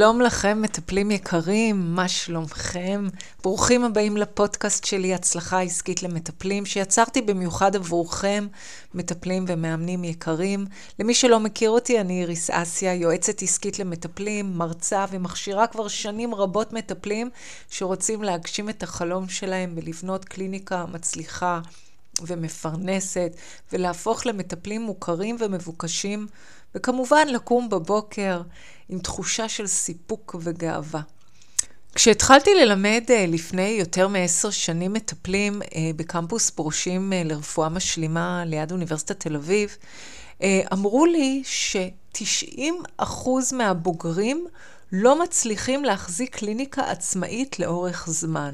שלום לכם, מטפלים יקרים, מה שלומכם? ברוכים הבאים לפודקאסט שלי, הצלחה עסקית למטפלים, שיצרתי במיוחד עבורכם, מטפלים ומאמנים יקרים. למי שלא מכיר אותי, אני איריס אסיה, יועצת עסקית למטפלים, מרצה ומכשירה כבר שנים רבות מטפלים שרוצים להגשים את החלום שלהם ולבנות קליניקה מצליחה ומפרנסת, ולהפוך למטפלים מוכרים ומבוקשים, וכמובן לקום בבוקר עם תחושה של סיפוק וגאווה. כשהתחלתי ללמד אה, לפני יותר מעשר שנים מטפלים אה, בקמפוס פרושים אה, לרפואה משלימה ליד אוניברסיטת תל אביב, אמרו לי ש-90% מהבוגרים לא מצליחים להחזיק קליניקה עצמאית לאורך זמן.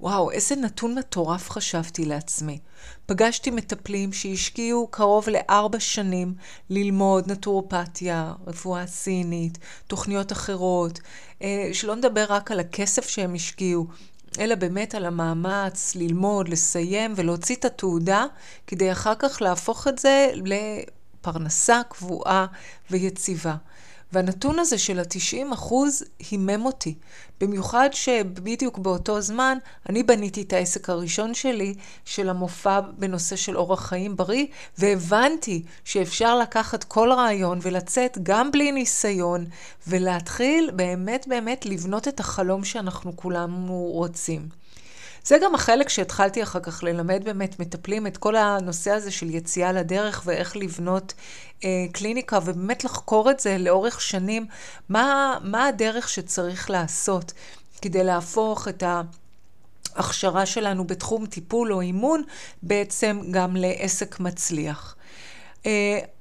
וואו, איזה נתון מטורף חשבתי לעצמי. פגשתי מטפלים שהשקיעו קרוב לארבע שנים ללמוד נטורופתיה, רפואה סינית, תוכניות אחרות, אה, שלא נדבר רק על הכסף שהם השקיעו, אלא באמת על המאמץ ללמוד, לסיים ולהוציא את התעודה, כדי אחר כך להפוך את זה לפרנסה קבועה ויציבה. והנתון הזה של ה-90 אחוז הימם אותי. במיוחד שבדיוק באותו זמן אני בניתי את העסק הראשון שלי של המופע בנושא של אורח חיים בריא, והבנתי שאפשר לקחת כל רעיון ולצאת גם בלי ניסיון, ולהתחיל באמת באמת לבנות את החלום שאנחנו כולנו רוצים. זה גם החלק שהתחלתי אחר כך ללמד באמת מטפלים את כל הנושא הזה של יציאה לדרך ואיך לבנות אה, קליניקה ובאמת לחקור את זה לאורך שנים, מה, מה הדרך שצריך לעשות כדי להפוך את ה... ההכשרה שלנו בתחום טיפול או אימון בעצם גם לעסק מצליח. Uh,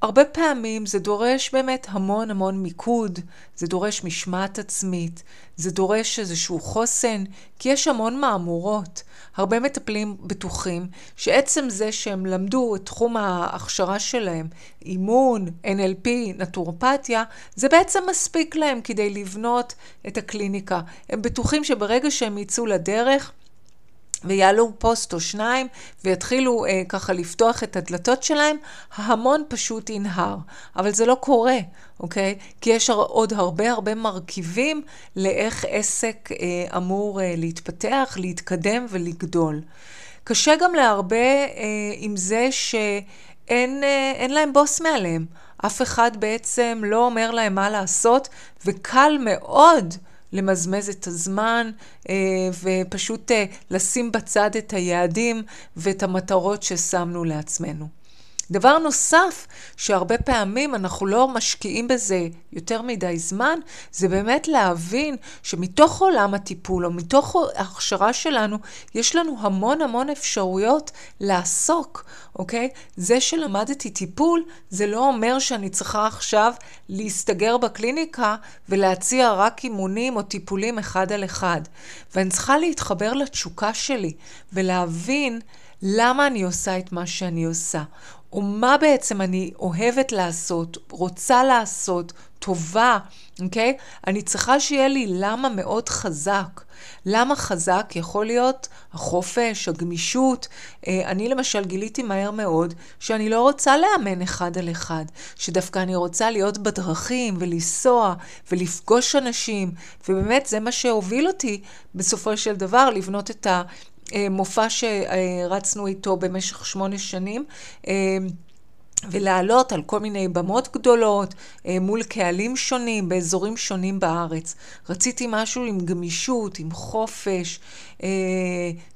הרבה פעמים זה דורש באמת המון המון מיקוד, זה דורש משמעת עצמית, זה דורש איזשהו חוסן, כי יש המון מהמורות. הרבה מטפלים בטוחים שעצם זה שהם למדו את תחום ההכשרה שלהם, אימון, NLP, נטורופתיה, זה בעצם מספיק להם כדי לבנות את הקליניקה. הם בטוחים שברגע שהם יצאו לדרך, ויעלו פוסט או שניים ויתחילו אה, ככה לפתוח את הדלתות שלהם, ההמון פשוט ינהר. אבל זה לא קורה, אוקיי? כי יש עוד הרבה הרבה מרכיבים לאיך עסק אה, אמור אה, להתפתח, להתקדם ולגדול. קשה גם להרבה אה, עם זה שאין אה, להם בוס מעליהם. אף אחד בעצם לא אומר להם מה לעשות, וקל מאוד למזמז את הזמן אה, ופשוט אה, לשים בצד את היעדים ואת המטרות ששמנו לעצמנו. דבר נוסף, שהרבה פעמים אנחנו לא משקיעים בזה יותר מדי זמן, זה באמת להבין שמתוך עולם הטיפול או מתוך ההכשרה שלנו, יש לנו המון המון אפשרויות לעסוק, אוקיי? זה שלמדתי טיפול, זה לא אומר שאני צריכה עכשיו להסתגר בקליניקה ולהציע רק אימונים או טיפולים אחד על אחד. ואני צריכה להתחבר לתשוקה שלי ולהבין למה אני עושה את מה שאני עושה. או מה בעצם אני אוהבת לעשות, רוצה לעשות, טובה, אוקיי? אני צריכה שיהיה לי למה מאוד חזק. למה חזק יכול להיות החופש, הגמישות. אה, אני למשל גיליתי מהר מאוד שאני לא רוצה לאמן אחד על אחד, שדווקא אני רוצה להיות בדרכים ולנסוע ולפגוש אנשים, ובאמת זה מה שהוביל אותי בסופו של דבר לבנות את ה... אה, מופע שרצנו איתו במשך שמונה שנים. אה, ולעלות על כל מיני במות גדולות, אה, מול קהלים שונים, באזורים שונים בארץ. רציתי משהו עם גמישות, עם חופש,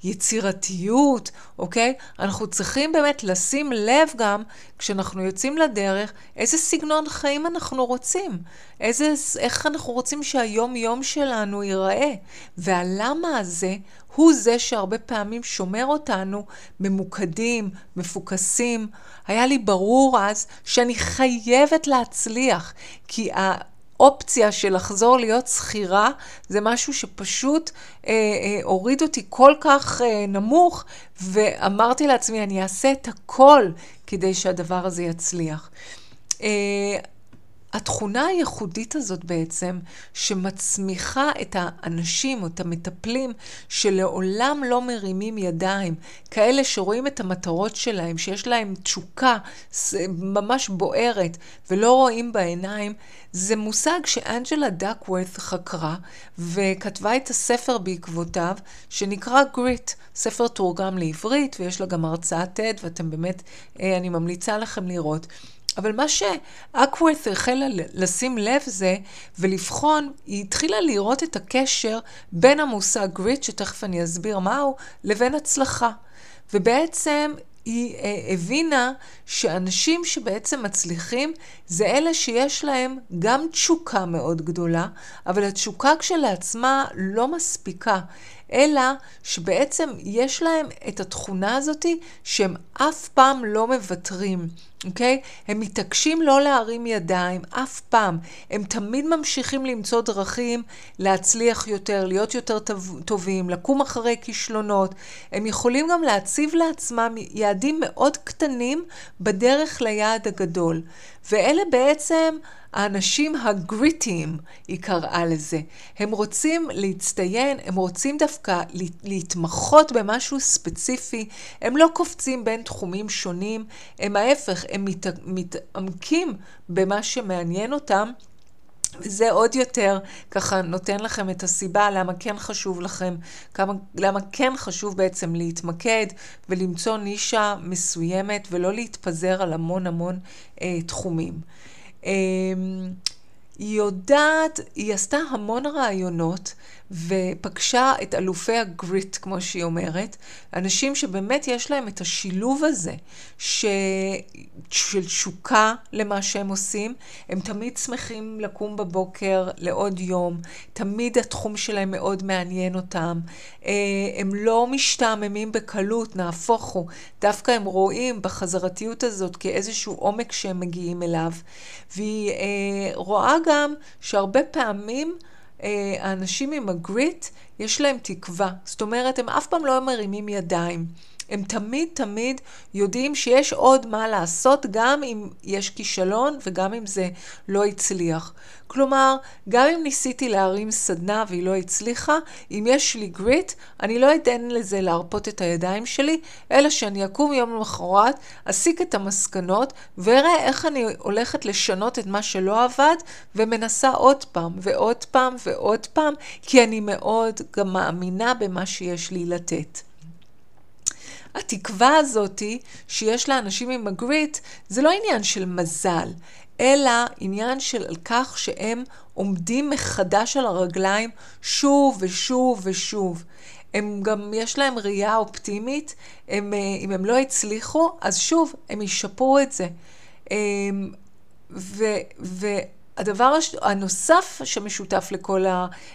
יצירתיות, אוקיי? אנחנו צריכים באמת לשים לב גם, כשאנחנו יוצאים לדרך, איזה סגנון חיים אנחנו רוצים. איזה, איך אנחנו רוצים שהיום-יום שלנו ייראה. והלמה הזה הוא זה שהרבה פעמים שומר אותנו ממוקדים, מפוקסים. היה לי ברור אז שאני חייבת להצליח, כי האופציה של לחזור להיות שכירה זה משהו שפשוט אה, אה, הוריד אותי כל כך אה, נמוך, ואמרתי לעצמי, אני אעשה את הכל כדי שהדבר הזה יצליח. אה, התכונה הייחודית הזאת בעצם, שמצמיחה את האנשים או את המטפלים שלעולם לא מרימים ידיים, כאלה שרואים את המטרות שלהם, שיש להם תשוקה ממש בוערת ולא רואים בעיניים, זה מושג שאנג'לה דקוורת חקרה וכתבה את הספר בעקבותיו, שנקרא גריט, ספר תורגם לעברית ויש לה גם הרצאת TED ואתם באמת, אה, אני ממליצה לכם לראות. אבל מה שאקוורת החלה לשים לב זה, ולבחון, היא התחילה לראות את הקשר בין המושג גריט, שתכף אני אסביר מהו, לבין הצלחה. ובעצם היא אה, הבינה שאנשים שבעצם מצליחים זה אלה שיש להם גם תשוקה מאוד גדולה, אבל התשוקה כשלעצמה לא מספיקה, אלא שבעצם יש להם את התכונה הזאתי שהם אף פעם לא מוותרים. אוקיי? Okay? הם מתעקשים לא להרים ידיים, אף פעם. הם תמיד ממשיכים למצוא דרכים להצליח יותר, להיות יותר טובים, לקום אחרי כישלונות. הם יכולים גם להציב לעצמם יעדים מאוד קטנים בדרך ליעד הגדול. ואלה בעצם האנשים הגריטיים, היא קראה לזה. הם רוצים להצטיין, הם רוצים דווקא להתמחות במשהו ספציפי, הם לא קופצים בין תחומים שונים, הם ההפך, הם מת, מתעמקים במה שמעניין אותם. וזה עוד יותר ככה נותן לכם את הסיבה למה כן חשוב לכם, כמה, למה כן חשוב בעצם להתמקד ולמצוא נישה מסוימת ולא להתפזר על המון המון אה, תחומים. אה, היא יודעת, היא עשתה המון רעיונות ופגשה את אלופי הגריט, כמו שהיא אומרת, אנשים שבאמת יש להם את השילוב הזה ש... של תשוקה למה שהם עושים. הם תמיד שמחים לקום בבוקר לעוד יום, תמיד התחום שלהם מאוד מעניין אותם. אה, הם לא משתעממים בקלות, נהפוך הוא. דווקא הם רואים בחזרתיות הזאת כאיזשהו עומק שהם מגיעים אליו. והיא אה, רואה גם שהרבה פעמים האנשים עם הגריט, יש להם תקווה. זאת אומרת, הם אף פעם לא מרימים ידיים. הם תמיד תמיד יודעים שיש עוד מה לעשות, גם אם יש כישלון וגם אם זה לא הצליח. כלומר, גם אם ניסיתי להרים סדנה והיא לא הצליחה, אם יש לי גריט, אני לא אתן לזה להרפות את הידיים שלי, אלא שאני אקום יום למחרת, אסיק את המסקנות, ואראה איך אני הולכת לשנות את מה שלא עבד, ומנסה עוד פעם ועוד פעם ועוד פעם, כי אני מאוד גם מאמינה במה שיש לי לתת. התקווה הזאתי שיש לאנשים עם הגריט, זה לא עניין של מזל, אלא עניין של על כך שהם עומדים מחדש על הרגליים שוב ושוב ושוב. הם גם, יש להם ראייה אופטימית, הם, אה, אם הם לא הצליחו, אז שוב, הם ישפרו את זה. אמ, ו, והדבר הנוסף שמשותף לכל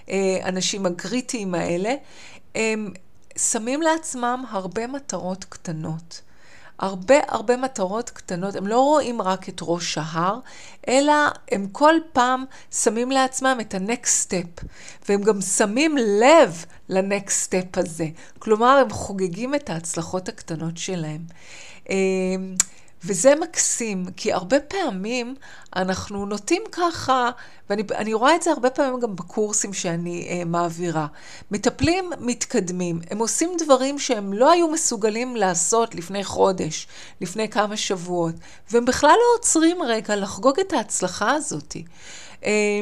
האנשים הגריטיים האלה, הם שמים לעצמם הרבה מטרות קטנות. הרבה הרבה מטרות קטנות, הם לא רואים רק את ראש ההר, אלא הם כל פעם שמים לעצמם את ה-next step, והם גם שמים לב ל-next step הזה. כלומר, הם חוגגים את ההצלחות הקטנות שלהם. וזה מקסים, כי הרבה פעמים אנחנו נוטים ככה, ואני רואה את זה הרבה פעמים גם בקורסים שאני אה, מעבירה. מטפלים מתקדמים, הם עושים דברים שהם לא היו מסוגלים לעשות לפני חודש, לפני כמה שבועות, והם בכלל לא עוצרים רגע לחגוג את ההצלחה הזאת. אה,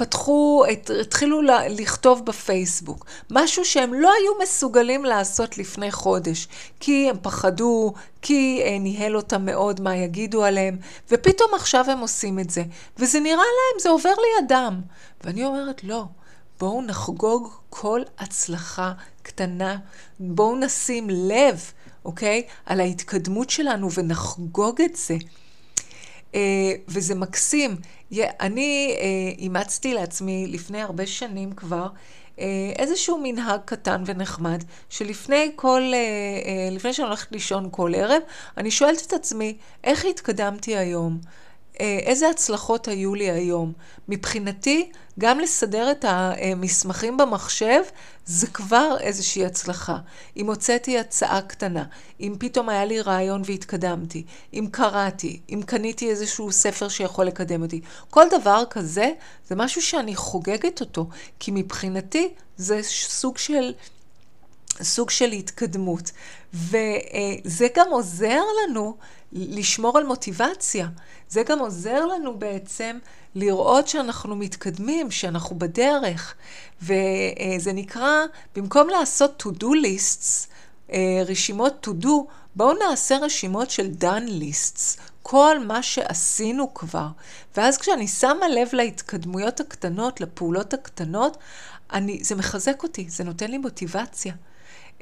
פתחו, התחילו לכתוב בפייסבוק, משהו שהם לא היו מסוגלים לעשות לפני חודש, כי הם פחדו, כי אה, ניהל אותם מאוד מה יגידו עליהם, ופתאום עכשיו הם עושים את זה, וזה נראה להם, זה עובר לידם. ואני אומרת, לא, בואו נחגוג כל הצלחה קטנה, בואו נשים לב, אוקיי, על ההתקדמות שלנו ונחגוג את זה. אה, וזה מקסים. אני אה, אימצתי לעצמי לפני הרבה שנים כבר אה, איזשהו מנהג קטן ונחמד, שלפני כל, לפני שאני הולכת לישון כל ערב, אני שואלת את עצמי, איך התקדמתי היום? אה, איזה הצלחות היו לי היום. מבחינתי, גם לסדר את המסמכים במחשב, זה כבר איזושהי הצלחה. אם הוצאתי הצעה קטנה, אם פתאום היה לי רעיון והתקדמתי, אם קראתי, אם קניתי איזשהו ספר שיכול לקדם אותי, כל דבר כזה זה משהו שאני חוגגת אותו, כי מבחינתי זה סוג של... סוג של התקדמות. וזה גם עוזר לנו לשמור על מוטיבציה. זה גם עוזר לנו בעצם לראות שאנחנו מתקדמים, שאנחנו בדרך. וזה נקרא, במקום לעשות to-do lists, אה, רשימות to-do, בואו נעשה רשימות של done lists, כל מה שעשינו כבר. ואז כשאני שמה לב להתקדמויות הקטנות, לפעולות הקטנות, אני, זה מחזק אותי, זה נותן לי מוטיבציה.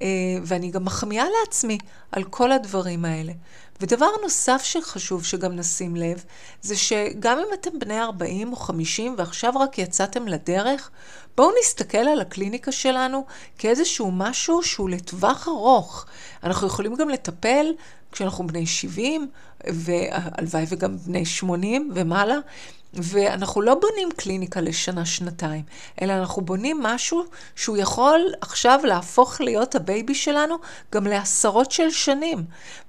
אה, ואני גם מחמיאה לעצמי על כל הדברים האלה. ודבר נוסף שחשוב שגם נשים לב, זה שגם אם אתם בני 40 או 50 ועכשיו רק יצאתם לדרך, בואו נסתכל על הקליניקה שלנו כאיזשהו משהו שהוא לטווח ארוך. אנחנו יכולים גם לטפל כשאנחנו בני 70, והלוואי וגם בני 80 ומעלה, ואנחנו לא בונים קליניקה לשנה-שנתיים, אלא אנחנו בונים משהו שהוא יכול עכשיו להפוך להיות ה baby שלנו גם לעשרות של שנים.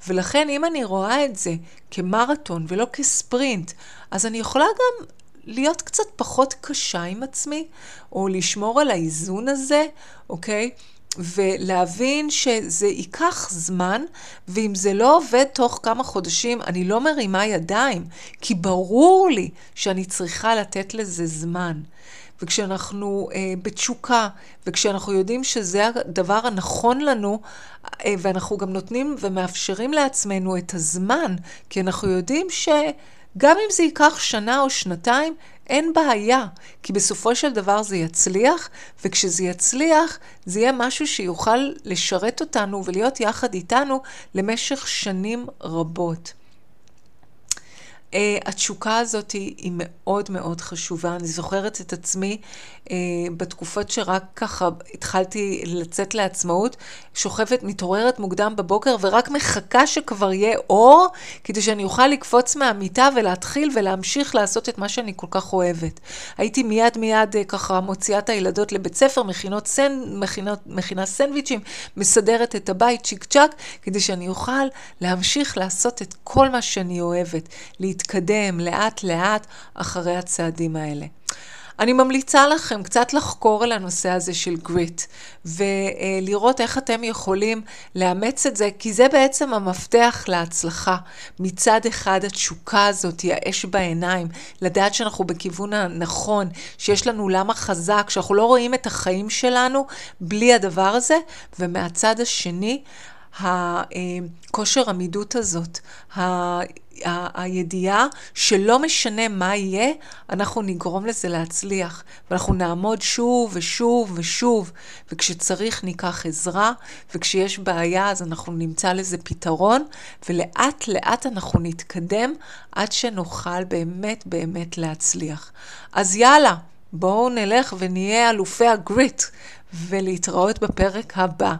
ולכן אם אני רואה את זה כמרתון ולא כספרינט, אז אני יכולה גם להיות קצת פחות קשה עם עצמי, או לשמור על האיזון הזה, אוקיי? ולהבין שזה ייקח זמן, ואם זה לא עובד תוך כמה חודשים, אני לא מרימה ידיים, כי ברור לי שאני צריכה לתת לזה זמן. וכשאנחנו אה, בתשוקה, וכשאנחנו יודעים שזה הדבר הנכון לנו, אה, ואנחנו גם נותנים ומאפשרים לעצמנו את הזמן, כי אנחנו יודעים שגם אם זה ייקח שנה או שנתיים, אין בעיה, כי בסופו של דבר זה יצליח, וכשזה יצליח, זה יהיה משהו שיוכל לשרת אותנו ולהיות יחד איתנו למשך שנים רבות. Uh, התשוקה הזאת היא, היא מאוד מאוד חשובה. אני זוכרת את עצמי uh, בתקופות שרק ככה התחלתי לצאת לעצמאות, שוכבת, מתעוררת מוקדם בבוקר ורק מחכה שכבר יהיה אור, כדי שאני אוכל לקפוץ מהמיטה ולהתחיל ולהמשיך לעשות את מה שאני כל כך אוהבת. הייתי מיד מיד uh, ככה מוציאה את הילדות לבית ספר, מכינות סן, מכינות, מכינה סנדוויצ'ים, מסדרת את הבית צ'יק צ'אק, כדי שאני אוכל להמשיך לעשות את כל מה שאני אוהבת. להתקדם לאט לאט אחרי הצעדים האלה. אני ממליצה לכם קצת לחקור על הנושא הזה של גריט, ולראות איך אתם יכולים לאמץ את זה, כי זה בעצם המפתח להצלחה. מצד אחד התשוקה הזאת, האש בעיניים, לדעת שאנחנו בכיוון הנכון, שיש לנו למה חזק, שאנחנו לא רואים את החיים שלנו בלי הדבר הזה, ומהצד השני, הכושר עמידות הזאת, הידיעה שלא משנה מה יהיה, אנחנו נגרום לזה להצליח. ואנחנו נעמוד שוב ושוב ושוב, וכשצריך ניקח עזרה, וכשיש בעיה אז אנחנו נמצא לזה פתרון, ולאט לאט אנחנו נתקדם עד שנוכל באמת באמת להצליח. אז יאללה, בואו נלך ונהיה אלופי הגריט, ולהתראות בפרק הבא.